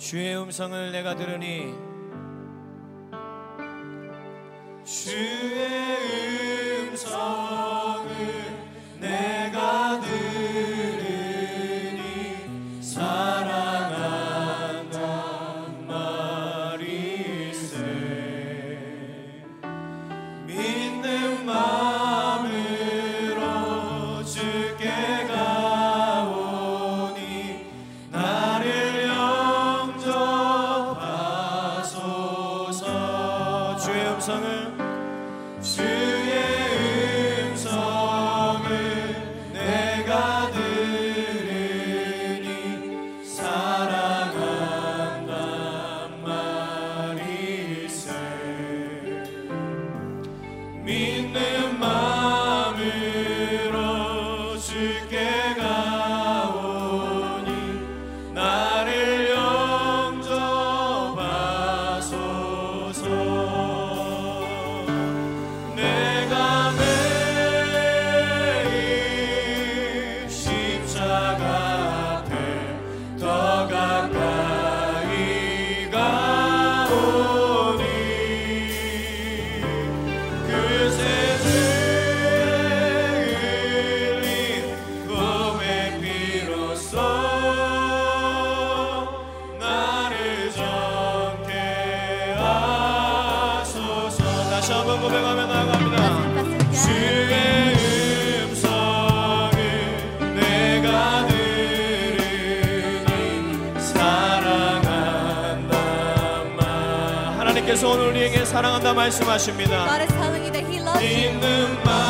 주의 음성을 내가 들으니 주의 당신에게 사랑한다 말씀하십니다. God is telling you that He loves you.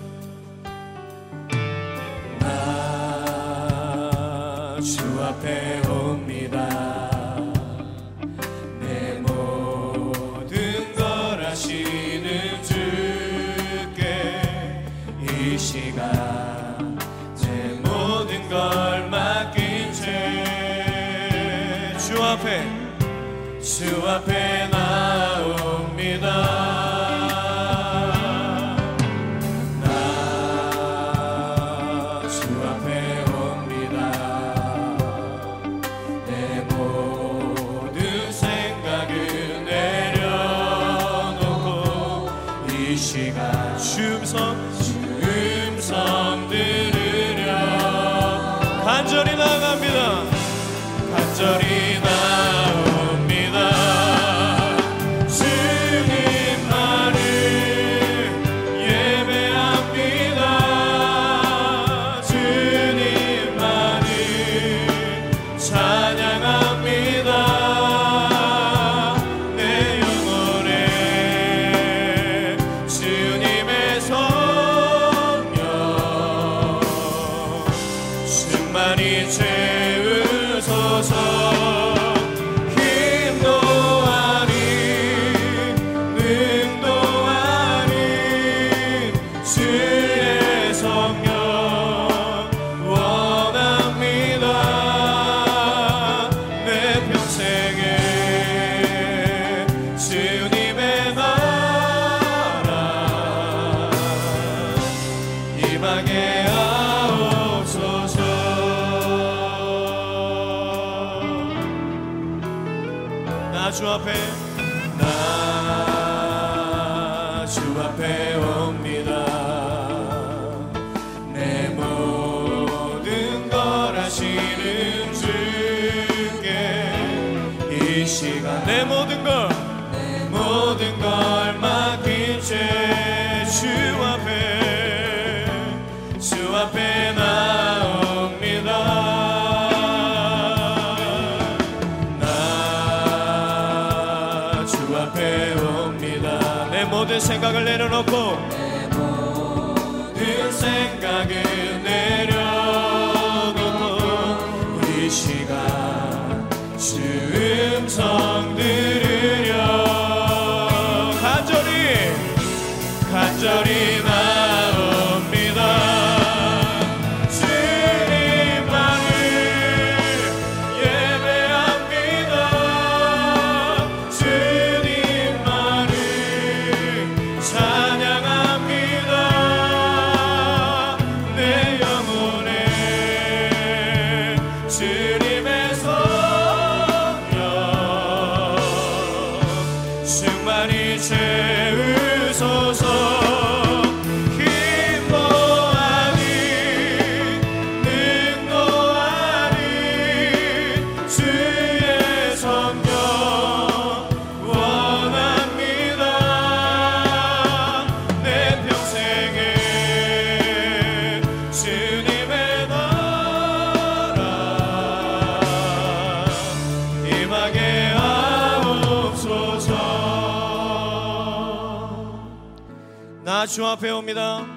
to a pain. 주 앞에 옵니다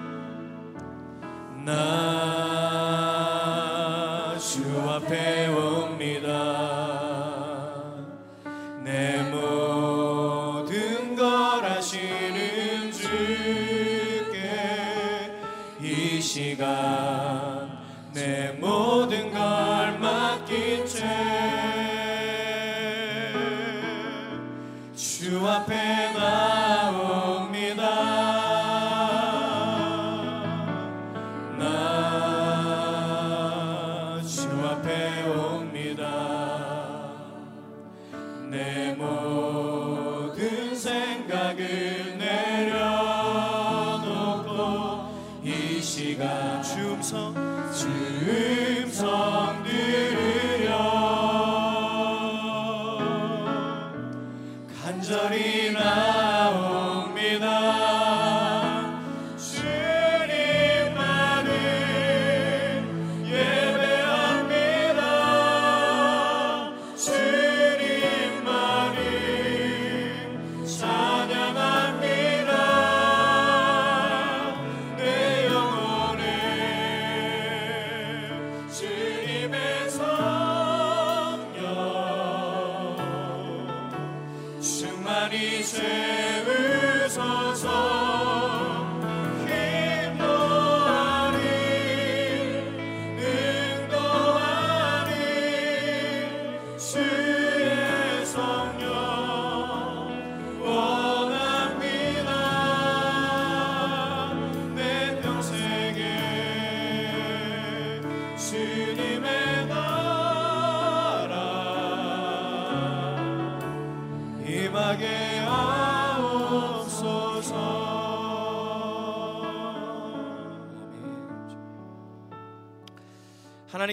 내 모든 생각을 내려놓고 이 시간 주음성 주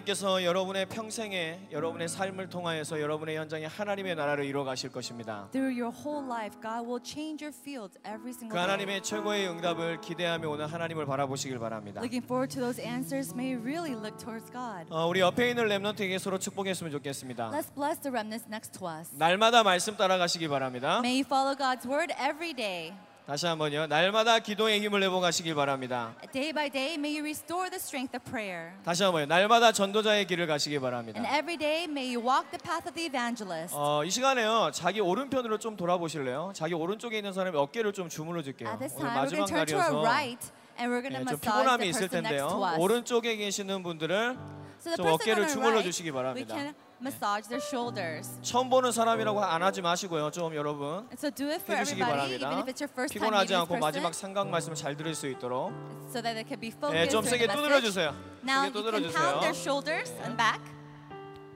하나님께서 여러분의 평생에 여러분의 삶을 통하여서 여러분의 현장에 하나님의 나라를 이루어 가실 것입니다. Through your whole life, God will change your fields every single 그 day. 하나님의 최고의 응답을 기대하며 오늘 하나님을 바라보시길 바랍니다. Looking forward to those answers, may you really look towards God. 어, 우리 옆에 있는 렘넌트에게 서로 축복했으면 좋겠습니다. Let's bless the remnants next to us. 날마다 말씀 따라가시기 바랍니다. May you follow God's word every day. 다시 한번요. 날마다 기도의 힘을 가시길 바랍니다. Day by day, may you restore the strength of prayer. 다시 한번요. 날마다 전도자의 길을 And 바랍니다. every day, may you walk the path of the evangelist. 어, 이 시간에요. 자기 오른편으로 좀 돌아보실래요? 자기 오른쪽에 있는 사람이 어깨를 좀 주물러 줄게요. At this 오늘 time, we're going 마지막 to turn to our 날이어서 right and we're going to 예, 좀 massage 피곤함이 있을 텐데요. us. 오른쪽에 계시는 분들을 So 좀 어깨를 주물러 right, 주시기 바랍니다. can massage their shoulders. 처음 보는 사람이라고 안 하지 마시고요. 좀 여러분 And so do it for 해주시기 everybody, 바랍니다. even if it's your first time 피곤하지 meeting 않고 this 마지막 person, 상강 말씀을 잘 들을 수 있도록 so that they can be 예, focused 좀 세게 the 두드려 message. 주세요. Now 세게 you 두드려 can 주세요. pound their shoulders and back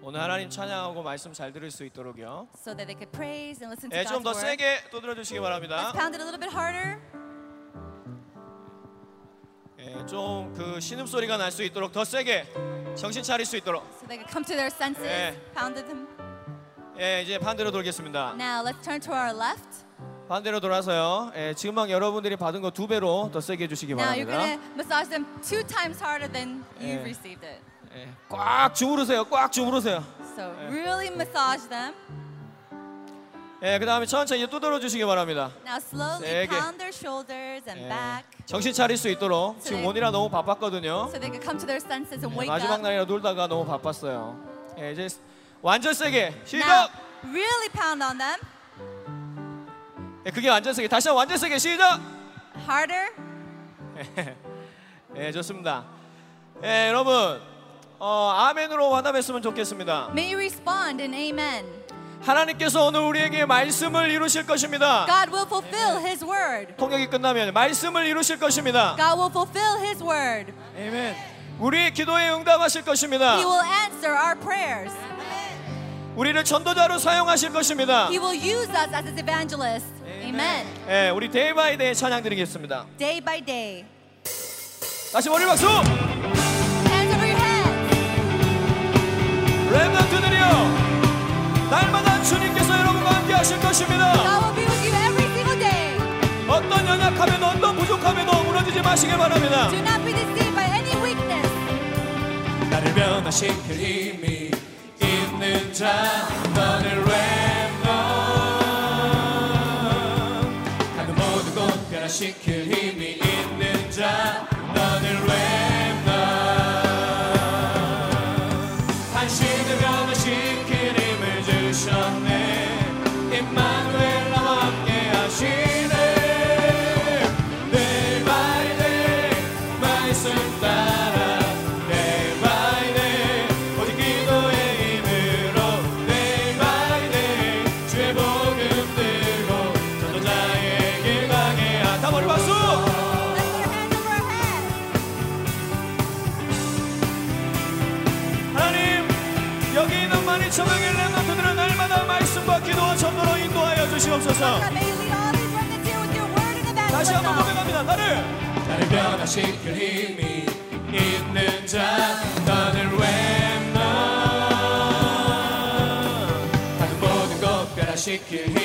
오늘 하나님 찬양하고 말씀 잘 들을 수 있도록요. so that they could praise and listen to 예, God's 좀더 word. 세게 두드려 주시기 바랍니다. Let's pound it a little bit harder. 예, 좀그 신음 소리가 날 수 있도록 더 세게 정신 차릴 수 있도록. So they could come to their senses. 예. Pounded them. 예, 이제 반대로 돌겠습니다. Now let's turn to our left. 반대로 돌아서요. 예, 지금 막 여러분들이 받은 거 두 배로 더 세게 해주시기 Now you're 바랍니다. gonna massage them two times harder than you've 예. received it. 예, 꽉 주무르세요. 꽉 주무르세요. So really massage them. 예, 그 다음에 천천히 두드려 주시기 바랍니다. Now slowly 세게. pound their shoulders and 예, back 정신 차릴 수 있도록 지금 네. 오늘이라 너무 바빴거든요. so they could come to their senses and 예, wake 마지막 up. 날이라 놀다가 너무 바빴어요. 예, 이제 완전 세게 Now 시작. really pound on them. 예, 그게 완전 세게 다시 한번 완전 세게 시작. Harder. 예, 좋습니다. 예, 여러분, 어, 아멘으로 화답했으면 좋겠습니다. May you respond in amen. 하나님께서 오늘 우리에게 말씀을 이루실 것입니다. God will fulfill his word. 통역이 끝나면 말씀을 이루실 것입니다. God will fulfill his word. 아멘. 우리의 기도에 응답하실 것입니다. He will answer our prayers. 우리를 전도자로 사용하실 것입니다. He will use us as his evangelist. Amen. 예, 우리 day by day 찬양 드리겠습니다. Day by day. 다시 머리 박수! Hands over your head. Remnant들이여 날마다 주님께서 여러분과 함께 하실 것입니다. God will be with you every single day. 어떤 연약함에도 어떤 부족함에도 무너지지 마시길 바랍니다. Do not be deceived by any weakness. 나를 변화시킬 힘이 있는 자 너를 랩넌 하늘 모든 곳 변화시킬 여기 있는 많은 청하의 렘넌트들은 날마다 말씀과 기도와 전도로 인도하여 주시옵소서. 다시 한번. 고백합니다. 나를 나를 변화시킬 힘이 있는 자 너를 웬만 하는 모든 것 변화시킬 힘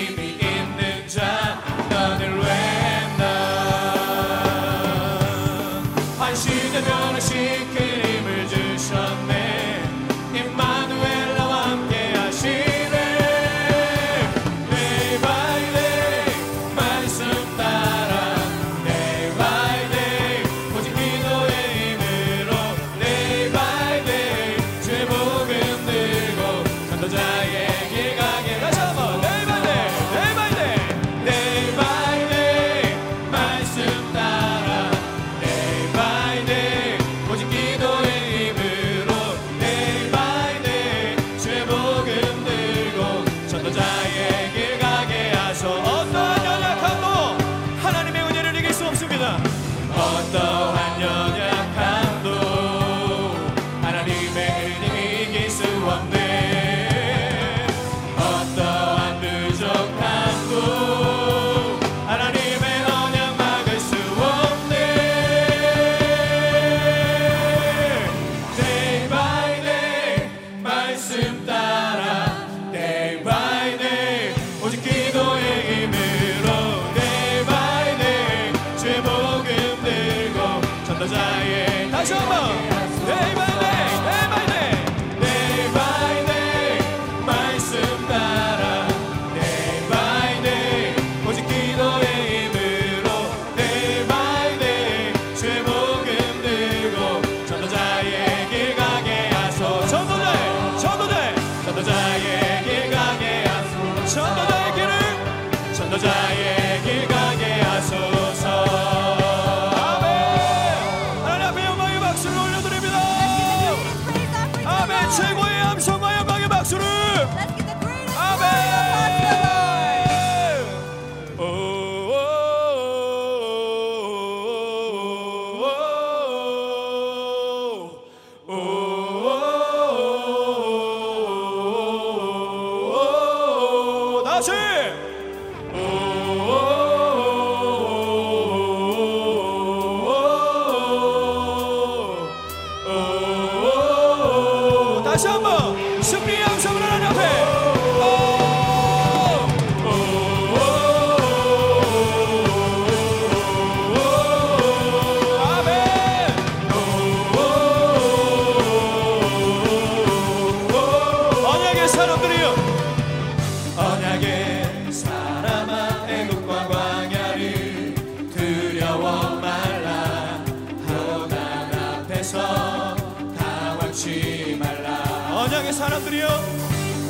말라. 언약의 사람들이여.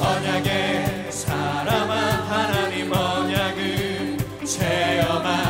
언약의 사람아 하나님 언약을 체험하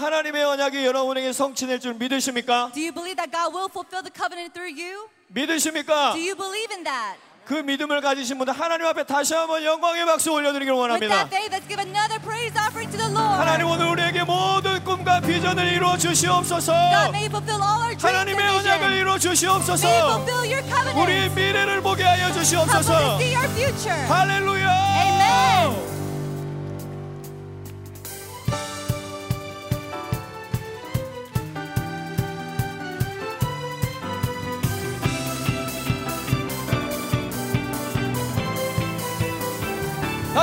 하나님의 언약이 여러분에게 성취될 줄 믿으십니까? Do you believe that God will fulfill the covenant through you? 믿으십니까? Do you believe in that? 그 믿음을 가지신 분들 하나님 앞에 다시 한번 영광의 박수 올려드리길 With 원합니다. that faith, let's give another praise offering to the Lord. 하나님 오늘 우리에게 모든 꿈과 비전을 이루어 주시옵소서. God, may you fulfill all our dreams and 하나님의 언약을 visions. 이루어 May you 주시옵소서. fulfill your covenant. 우리의 미래를 보게 하여 Help us 주시옵소서. to see our future. 할렐루야. Amen.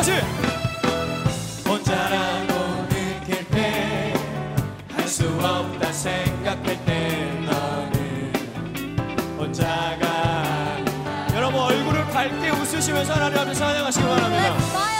같이 혼자라고 느낄 때 할 수 없다 생각할 때 너는 혼자가 여러분 얼굴을 밝게 웃으시면서 하나님 앞에 찬양하시기 바랍니다.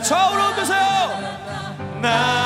좌우로 드세요. 나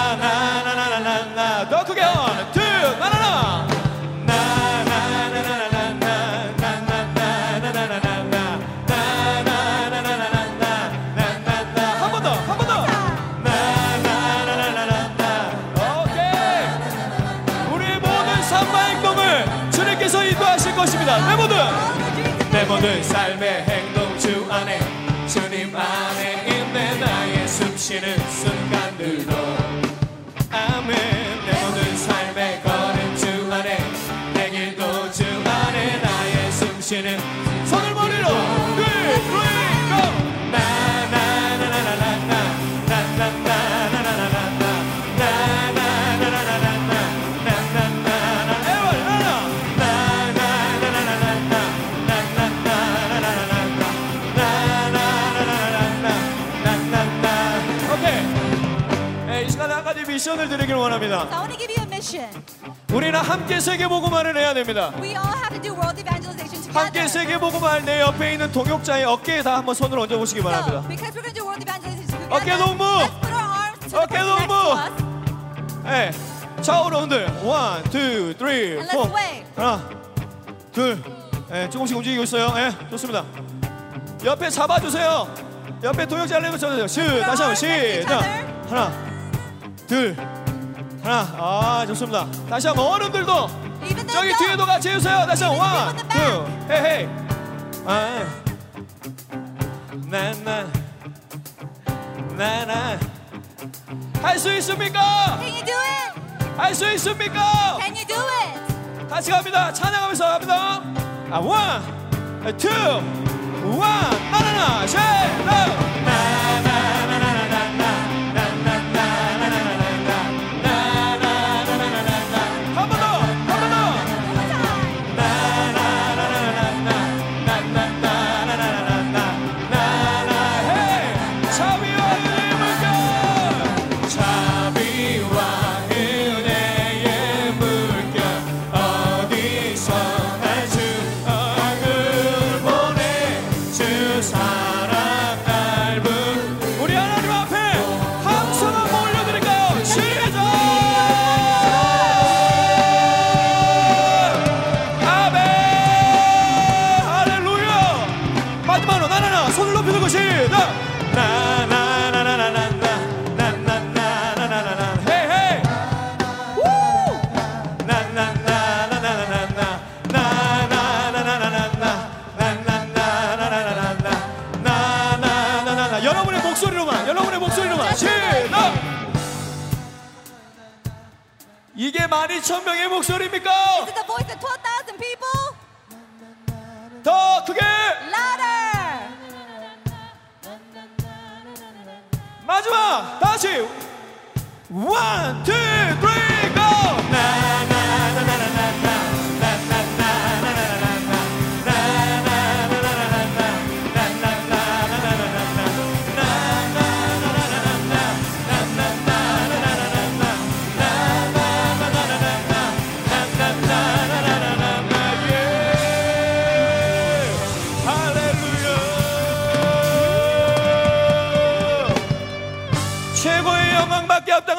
미션을 드리길 원합니다 So I want to give you a mission. 우리는 함께 세계 복음화를 해야 됩니다 We all have to do world evangelization 함께 together. 세계 복음화를 내 옆에 있는 동역자의 어깨에 다 한번 손을 얹어 보시기 So, 바랍니다 because we're going to do world evangelization together, 어깨 동무! let's put our arms to the 어깨 next 동무! us, 네. 좌우로 흔들 one, two, three, and let's four wave. 하나 둘 네, 조금씩 움직이고 있어요 네, 좋습니다 옆에 잡아주세요 옆에 동역자 알려면 잡아주세요 시 다시 한번 시작 하나 둘 하나 아 좋습니다 다시 한번 어른들도 저기. 뒤에도 같이 해주세요 다시 한번 Even one, people in the two, hey 아, 나나 나나 할 수 있습니까? Can you do it? 할수 있습니까? Can you do it? 같이 갑니다. 찬양하면서 갑니다. 아, 원, 투, 원, 나나나, 쉐, 나. 이게 12,000명의 목소리입니까? Is it the voice of 12,000 people? 더 크게! Louder! 마지막! 다시! One, two, three!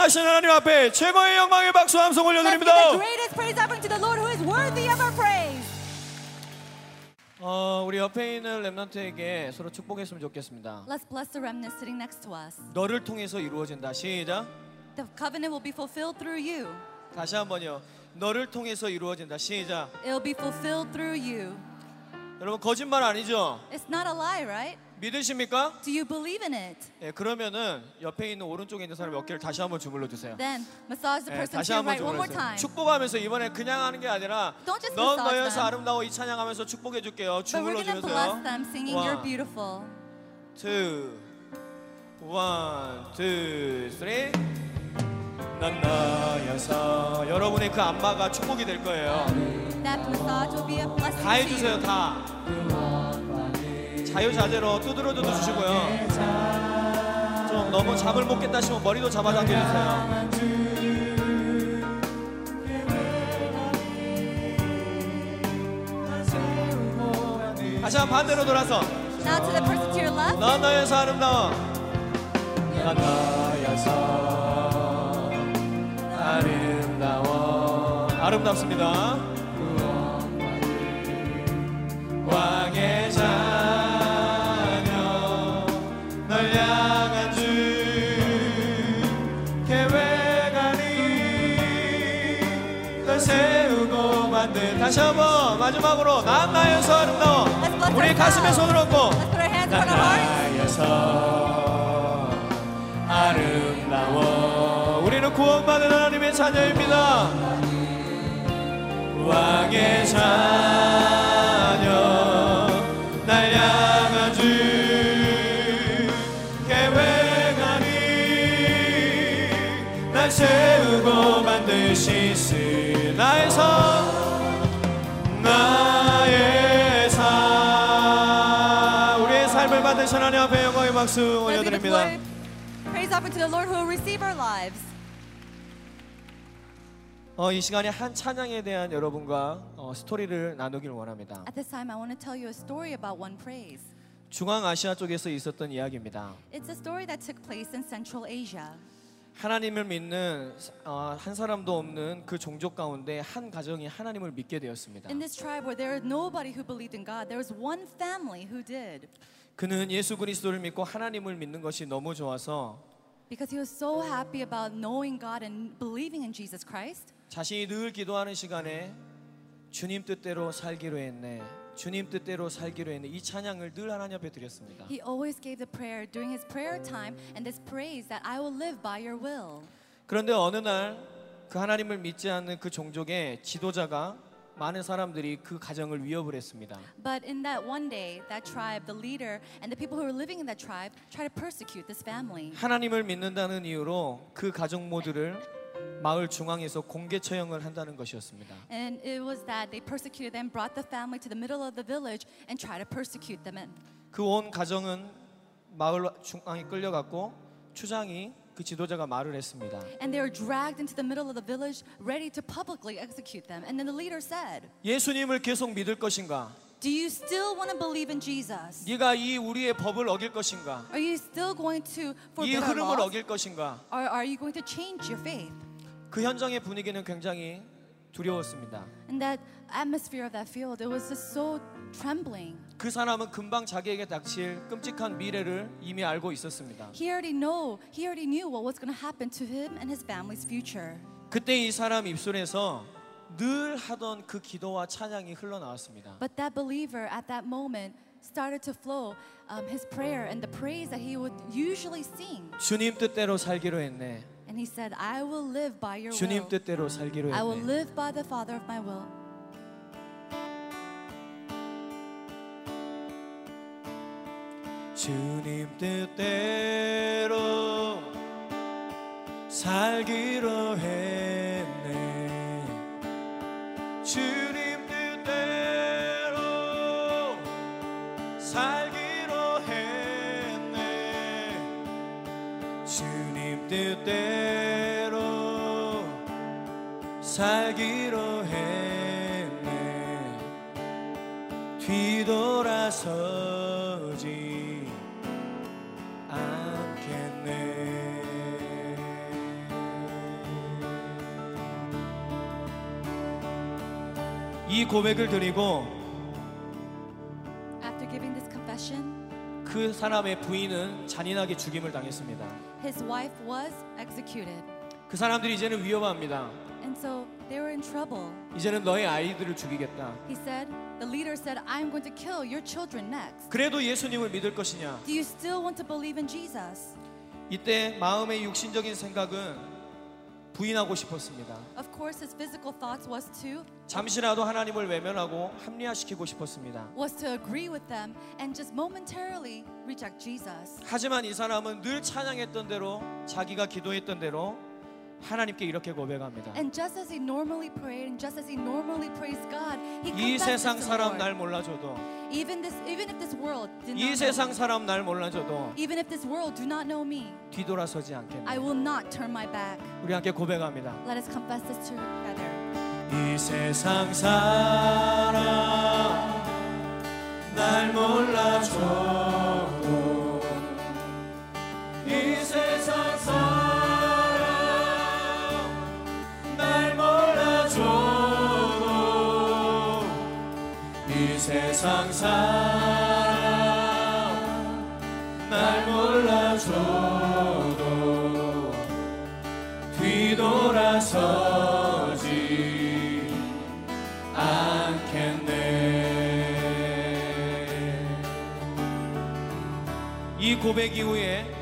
합당하신 하나님 앞에 최고의 영광의 박수 함성 올려드립니다. greatest praise offering to the Lord who is worthy of our praise. 어, 우리 옆에 있는 렘넌트에게 서로 축복했으면 좋겠습니다. Let's bless the remnant sitting next to us. 너를 통해서 이루어진다. 시작. The covenant will be fulfilled through you. 다시 한번요. 너를 통해서 이루어진다. 시작. It'll be fulfilled through you. 여러분 거짓말 아니죠? It's not a lie, right? 믿으십니까? Do you believe in it? 예, 그러면 옆에 있는 오른쪽에 있는 사람 어깨를 다시 한번 주물러 주세요. Then massage the 예, person 다시 to your 한번 right one more 주물러주세요. time. 축복하면서 이번에 그냥 하는 게 아니라 Don't just 넌 massage 너여서 them. 아름다워 이 찬양하면서 축복해 줄게요. But we're 주물러 gonna bless 주면서요. them singing One. You're beautiful. two, one, two, three. 난 나여서 여러분의 그 안마가 축복이 될 거예요. That massage will be a blessing 다 to 해주세요, you. 다. 자유자재로 두드려줘도 주시고요. 좀 너무 잠을 못 깼다 싶으면 머리도 잡아당겨주세요. 다시 한번 반대로 돌아서 Now to the person to your left. 넌 너여서 아름다워 넌 너여서 아름다워 아름답습니다 다시 한번 마지막으로 난 나여서 아름다워 우리 가슴에 손을 얹고. Hearts. 나여서 아름다워. 우리는 구원받은 하나님의 자녀입니다. 왕의 자녀 날 향한 주 계획하니 날 세우고 만드시스 삶 박수 올려드립니다 praise offering to the Lord who will receive our lives. 어, 이 시간에 한 찬양에 대한 여러분과 어, 스토리를 나누길 원합니다 At this time, I want to tell you a story about one praise. 중앙아시아 쪽에서 있었던 이야기입니다 It's a story that took place in Central Asia. 하나님을 믿는 어, 한 사람도 없는 그 종족 가운데 한 가정이 하나님을 믿게 되었습니다 In this tribe where there was nobody who believed in God, there was one family who did. 그는 예수 그리스도를 믿고 하나님을 믿는 것이 너무 좋아서 Because he was so happy about knowing God and believing in Jesus Christ, 자신이 늘 기도하는 시간에 주님 뜻대로 살기로 했네. 주님 뜻대로 살기로 했네. 이 찬양을 늘 하나님 앞에 드렸습니다. he always gave the prayer during his prayer time and this praise that I will live by your will. 그런데 어느 날 그 하나님을 믿지 않는 그 종족의 지도자가 많은 사람들이 그 가정을 위협을 했습니다. But in that one day, that tribe, the leader, and the people who were living in that tribe tried to persecute this family. 하나님을 믿는다는 이유로 그 가족 모두를 마을 중앙에서 공개 처형을 한다는 것이었습니다. And it was that they persecuted them, brought the family to the middle of the village, and tried to persecute them. 그 온 가정은 마을 중앙에 끌려갔고 추장이 그 지도자가 말을 했습니다. And they were dragged into the middle of the village, ready to publicly execute them. And then the leader said, 예수님을 계속 믿을 것인가? Do you still want to believe in Jesus? 네가 이 우리의 법을 어길 것인가? Are you still going to 이 forbid our 흐름을 laws? 어길 것인가? Or are you going to change your faith? 그 현장의 분위기는 굉장히 두려웠습니다. In that atmosphere of that field, it was just so trembling. 그 사람은 금방 자기에게 닥칠 끔찍한 미래를 이미 알고 있었습니다. He already know, he already knew what was going to happen to him and his family's future. 그때 이 사람 입술에서 늘 하던 그 기도와 찬양이 흘러나왔습니다. But that believer at that moment started to flow um, his prayer and the praise that he would usually sing. 주님 뜻대로 살기로 했네. And he said, I will live by your 주님 will. 뜻대로 살기로 I will 했네. live by the Father of my will. 주님 뜻대로 살기로 했네. 주님 뜻대로 살기로 했네. 주님 뜻대로 살기로 했네. 뒤돌아서 고백을 드리고 After giving this confession, 그 사람의 부인은 잔인하게 죽임을 당했습니다. his wife was executed. 그 사람들이 이제는 위험합니다. And so they were in trouble. 이제는 너의 아이들을 죽이겠다. He said, the leader said, I'm going to kill your children next. 그래도 예수님을 믿을 것이냐? Do you still want to believe in Jesus? 이때 마음의 육신적인 생각은 부인하고 싶었습니다. Of course, his physical thoughts was to 잠시라도 하나님을 외면하고 합리화시키고 싶었습니다. was to agree with them and just momentarily reject Jesus. 하지만 이 사람은 늘 찬양했던 대로 자기가 기도했던 대로 하나님께 이렇게 고백합니다. And just as he normally prayed and just as he normally praised God, he 이 세상 사람. 날 몰라줘도 Even this, even if this world did not 이 know 세상 me, 사람 날 몰라줘도 even if this world do not know me, 뒤돌아서지 I 않겠네. will not turn my back. 우리 함께 고백합니다. Let us confess this together. 이 세상 사람 날 몰라줘도 이 세상 사람 세상 사람 날 몰라줘도 뒤돌아서지 않겠네. 이 고백 이후에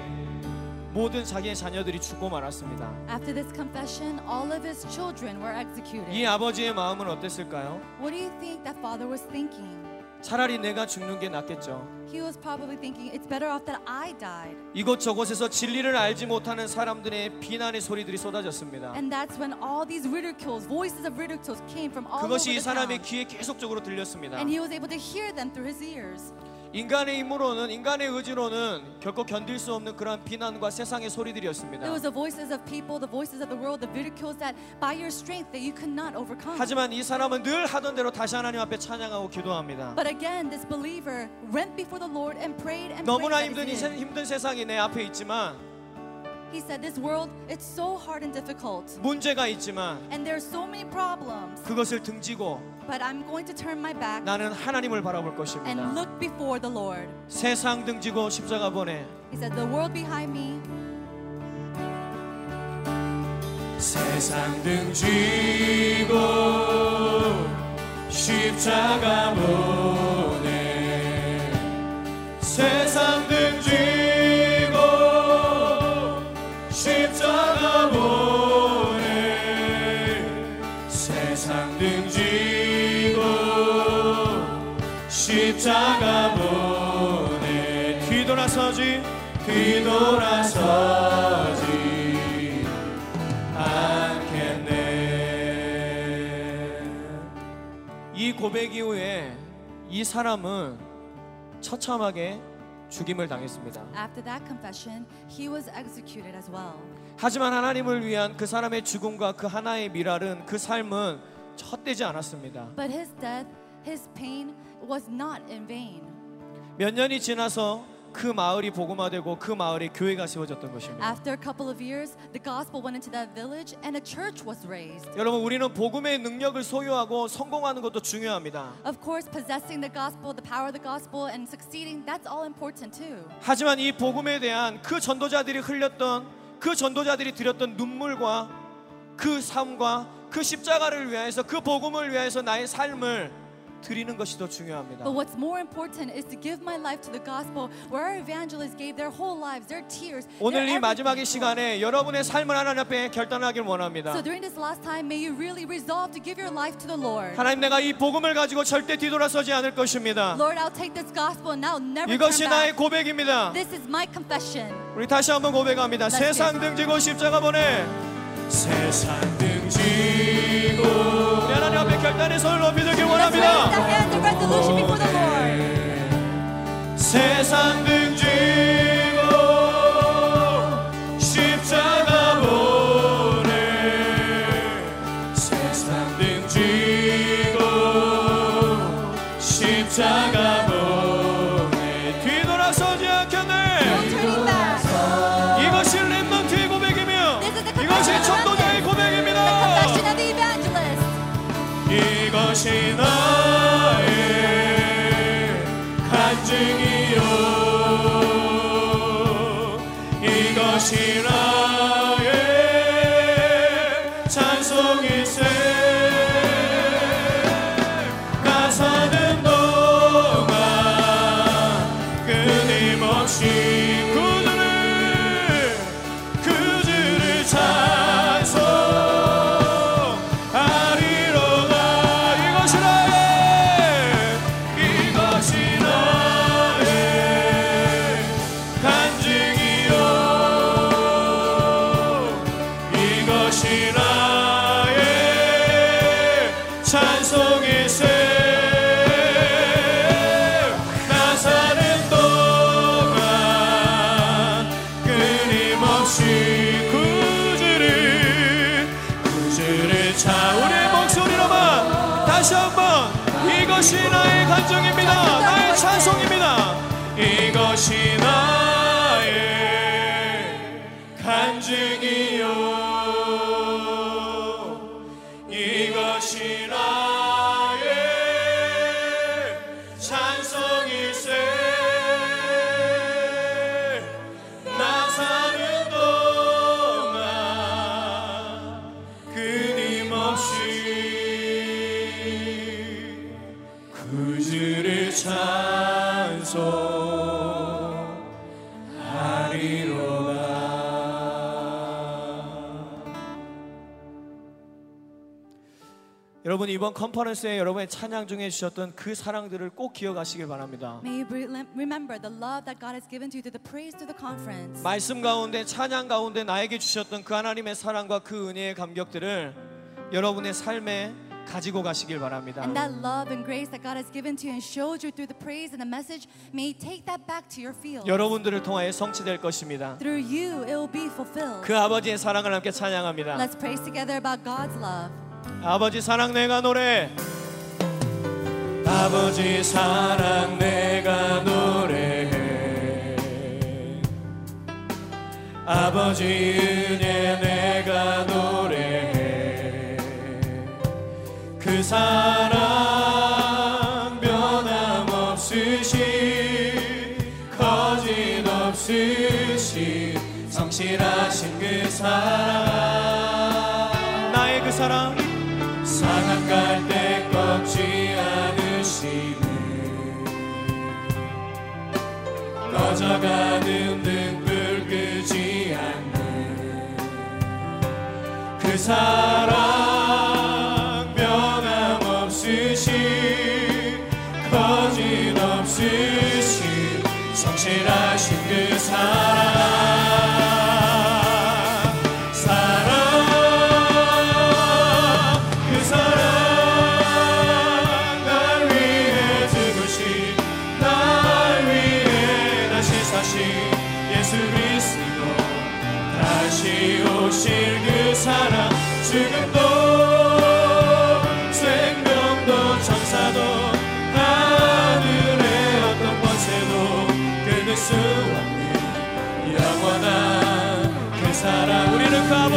모든 자기의 자녀들이 죽고 말았습니다 After this confession, all of his children were executed. 이 아버지의 마음은 어땠을까요? What do you think that father was thinking? 차라리 내가 죽는 게 낫겠죠 He was probably thinking, it's better off that I died. 이곳저곳에서 진리를 알지 못하는 사람들의 비난의 소리들이 쏟아졌습니다 And that's when all these ridicules, voices of ridicules came from all over 그것이 the 이 사람의 town. 귀에 계속적으로 들렸습니다 And he was able to hear them through his ears. 인간의 힘으로는 인간의 의지로는 결코 견딜 수 없는 그러한 비난과 세상의 소리들이었습니다. It was the voices of people, the voices of the world, the ridicules that by your strength that you could not overcome. 하지만 이 사람은 늘 하던 대로 다시 하나님 앞에 찬양하고 기도합니다. But again, this believer went before the Lord and prayed and prayed. 너무나 힘든. 힘든 세상이 내 앞에 있지만 He said, This world, it's so hard and difficult. 문제가 있지만 And there are so many problems. 그것을 등지고 But I'm going to turn my back 나는 하나님을 바라볼 and 것입니다. look before the Lord. 세상 등지고 십자가 보내 He said, The world behind me, 세상 등지고 십자가 보내 세상 뒤돌아서지 않겠네. 이 고백 이후에 이 사람은 처참하게 죽임을 당했습니다. after that confession, he was executed as well. 하지만 하나님을 위한 그 사람의 죽음과 그 하나의 미랄은 그 삶은 헛되지 않았습니다. But his death, his pain was not in vain. 몇 년이 지나서 그 마을이 복음화되고 그 마을에 교회가 세워졌던 것입니다. After a couple of years, the gospel went into that village and a church was raised. 여러분 우리는 복음의 능력을 소유하고 성공하는 것도 중요합니다. Of course, possessing the gospel, the power of the gospel, and succeeding, that's all important too. 하지만 이 복음에 대한 그 전도자들이 흘렸던 그 전도자들이 드렸던 눈물과 그 삶과 그 십자가를 위하여서 그 복음을 위하여서 나의 삶을 드리는 것이 더 중요합니다. But what's more important is to give my life to the gospel where our evangelists gave their whole lives, their tears. 오늘 their 이 마지막의 everything. 시간에 여러분의 삶을 하나님 앞에 결단하길 원합니다. So during this last time, may you really resolve to give your life to the Lord. 하나님 내가 이 복음을 가지고 절대 뒤돌아서지 않을 것입니다. Lord, I'll take this gospel and I'll never 이것이 turn 나의 back. 고백입니다. This is my confession. 우리 다시 한번 고백합니다. Let's 세상 등지고 십자가 보내 세상 등지고 결단의 손을 높이 들길 Let's raise the 원합니다. 세상 찬송입니다 컨퍼런스에 여러분의 찬양 중에 주셨던 그 사랑들을 꼭 기억하시길 바랍니다. May you re- remember the love that God has given to you through the praise through the conference. 말씀 가운데 찬양 가운데 나에게 주셨던 그 하나님의 사랑과 그 은혜의 감격들을 여러분의 삶에 가지고 가시길 바랍니다. And that love and grace that God has given to you and showed you through the praise and the message, may take that back to your field. 여러분들을 통하여 성취될 것입니다. Through you, it will be fulfilled. 그 아버지의 사랑을 함께 찬양합니다. Let's praise together about God's love. 아버지 사랑 내가 노래. 아버지 사랑 내가 노래해 아버지 은혜 내가 노래해 그 사랑 변함없으시 거짓없으시 성실하신 그 사랑 갈대 꺾지 않으시는 꺼져가는 등불 끄지 않는 그 사랑 변함없으시 거짓없으시 성실하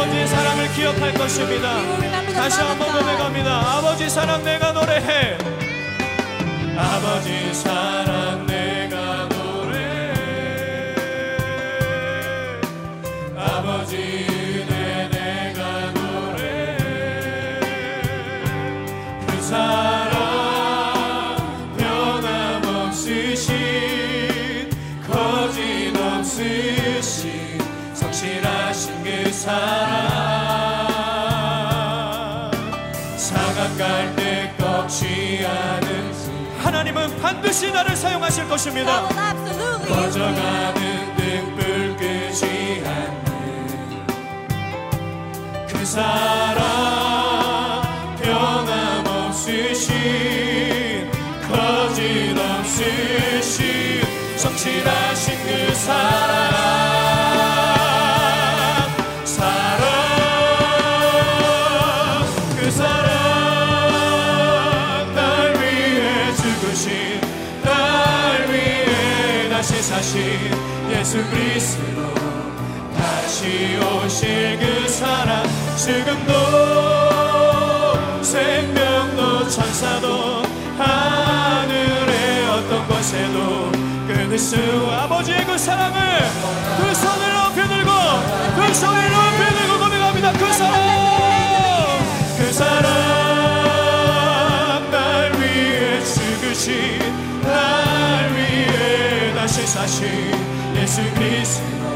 아버지의 사랑을 기억할 것입니다. 다시 한번. 고백합니다. 아버지 사랑 내가 노래해. 아버지 사랑 내 하나님은 반드시 나를 사용하실 것입니다. 꺼져가는 등불 끄지 않는 그 사랑 변함없으신 거짓없으신 성실하신 그 사랑 그리스도 다시 오실 그 사랑 지금도 생명도 천사도 하늘의 어떤 곳에도 끊을 수 아버지의 그 사랑을 그 손을 높이 들고 그 손을 높이 들고 고백합니다. 그 사랑 그 사랑 날 위해 죽으신 날 위해 다시 사신 예수 그리스도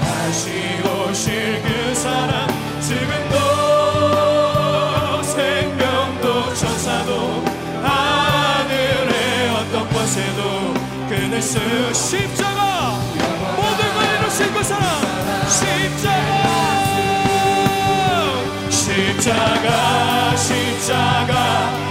다시 오실 그 사랑 지금도 생명도 천사도 하늘의 어떤 곳에도 끊을 수 십자가. 모든 걸 이루신 그 사랑 십자가. 십자가 십자가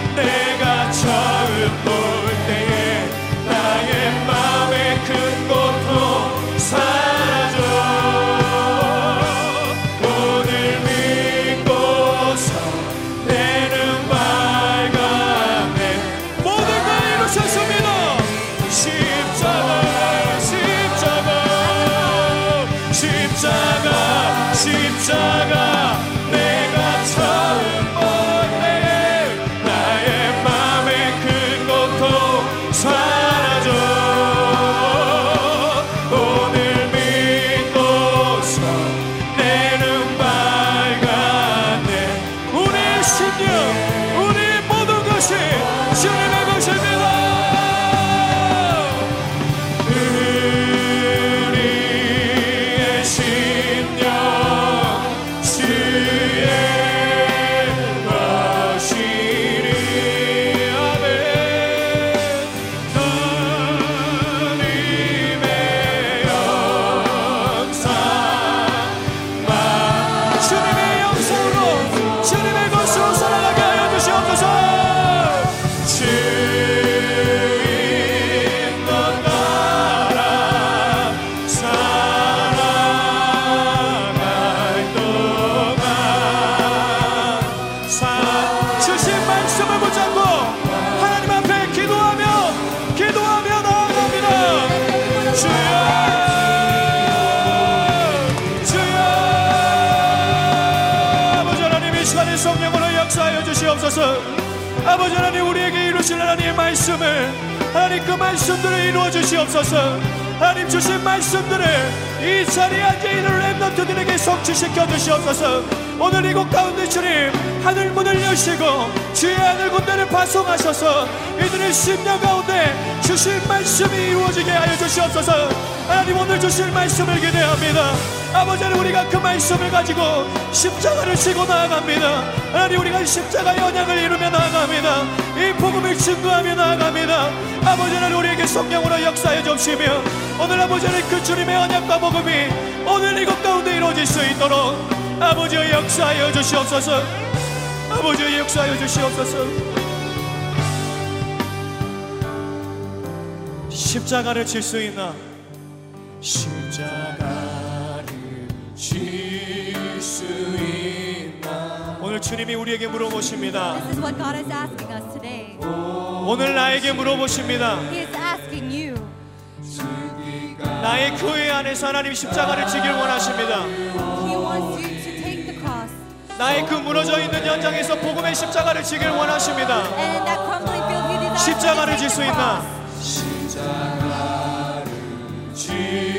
아버지 하나님 우리에게 이루실 하나님의 말씀을 하나님 그 말씀들을 이루어 주시옵소서. 하나님 주신 말씀들을 이 자리에 앉아있는 랩너트들에게 성취시켜 주시옵소서. 오늘 이곳 가운데 주님 하늘 문을 여시고 주의 하늘 군대를 파송하셔서 이들의 심령 가운데 주신 말씀이 이루어지게 하여 주시옵소서. 하나님 오늘 주실 말씀을 기대합니다 아버지 하나님 우리가 그 말씀을 가지고 십자가를 지고 나아갑니다. 하나님 우리가 십자가 연약을 이루며 나아갑니다. 이 복음을 증거하며 나아갑니다. 아버지 하나님 우리에게 성령으로 역사해 주시며 오늘 아버지 하나님 그 주님의 언약과 복음이 오늘 이곳 가운데 이루어질 수 있도록 아버지의 역사하여 주시옵소서. 아버지의 역사하여 주시옵소서. 십자가를 질 수 있나? 십자가 주님이 우리에게 물어보십니다 This is what God is asking us today. 오늘 나에게 물어보십니다 He is asking you. 나의 교회 안에서 하나님 십자가를 지길 원하십니다 He wants you to take the cross. 나의 그 무너져 있는 현장에서 복음의 십자가를 지길 원하십니다 And in that crumbling field, He desires 십자가를 질 수 있나. 질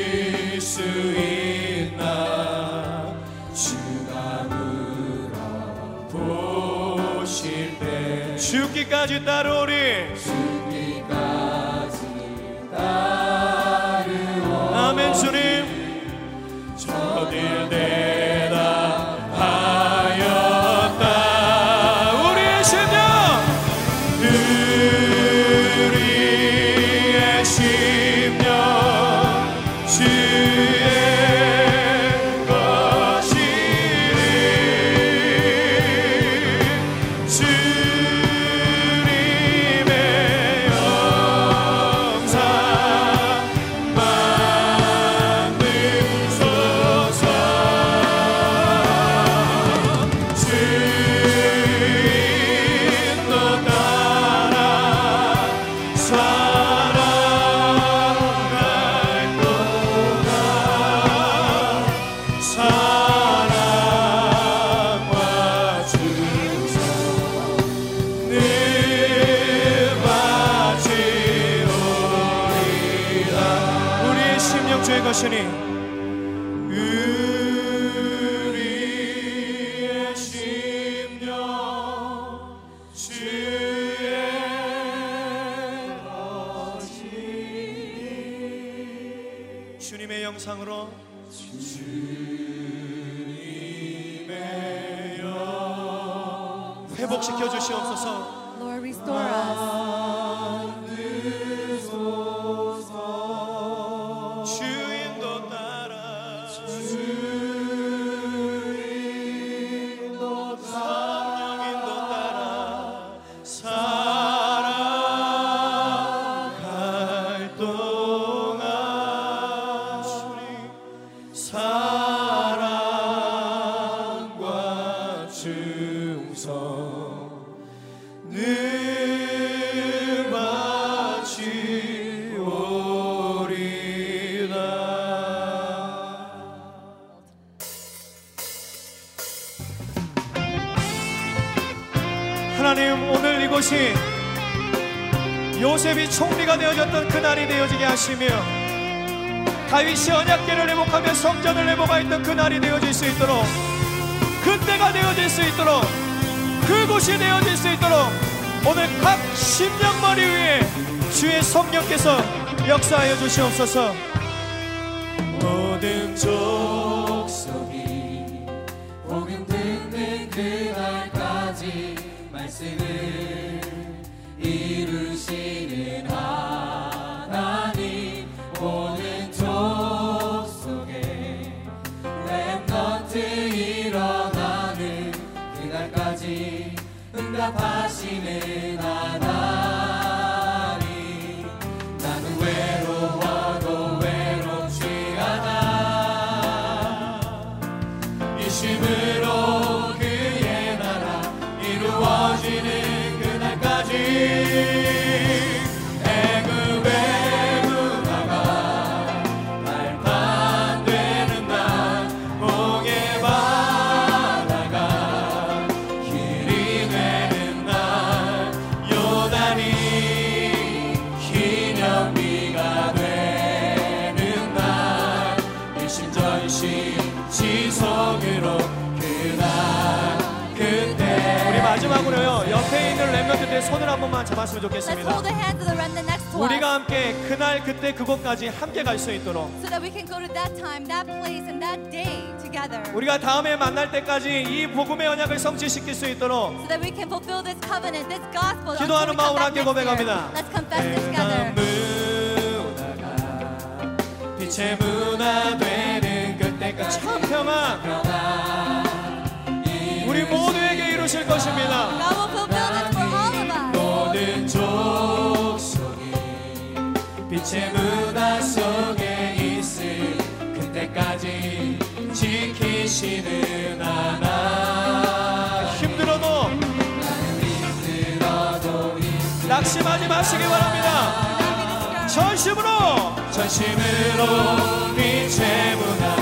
죽기까지 따르오리 주님의 영상으로. 주님의 영 회복시켜 주시옵소서. Lord, restore us. 되어지게 하시며 다윗이 언약계를 회복하며 성전을 회복하였던 그날이 되어질 수 있도록 그때가 되어질 수 있도록 그곳이 되어질 수 있도록 오늘 각 심령머리 위에 주의 성령께서 역사하여 주시옵소서. 모든 족속이 복음 듣는 그날까지 말씀을 응답하시는 손을 한 번만 잡았으면 Let's 좋겠습니다 hold the hands of the remnant next to us 우리가 함께 그날 그때 그곳까지 함께 갈 수 있도록 so that we can go to that time, that place, and that day together. 우리가 다음에 만날 때까지 이 복음의 언약을 성취시킬 수 있도록 So that we can fulfill this covenant, this gospel. until 기도하는 we come 마음으로 back 함께 next year. 고백합니다. Let's confess this together. 문화가 빛의 문화 되는 그때까지 참 평안 우리 모두에게 이루실 것입니다 God will fulfill 빛의 문화 속에 있을 그때까지 지키시는 하나. 힘들어도 낙심하지 마시기 바랍니다. 전심으로. 전심으로 빛의 문화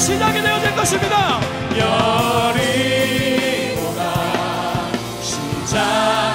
시작이 되어진 것입니다. 열이 오나 시작.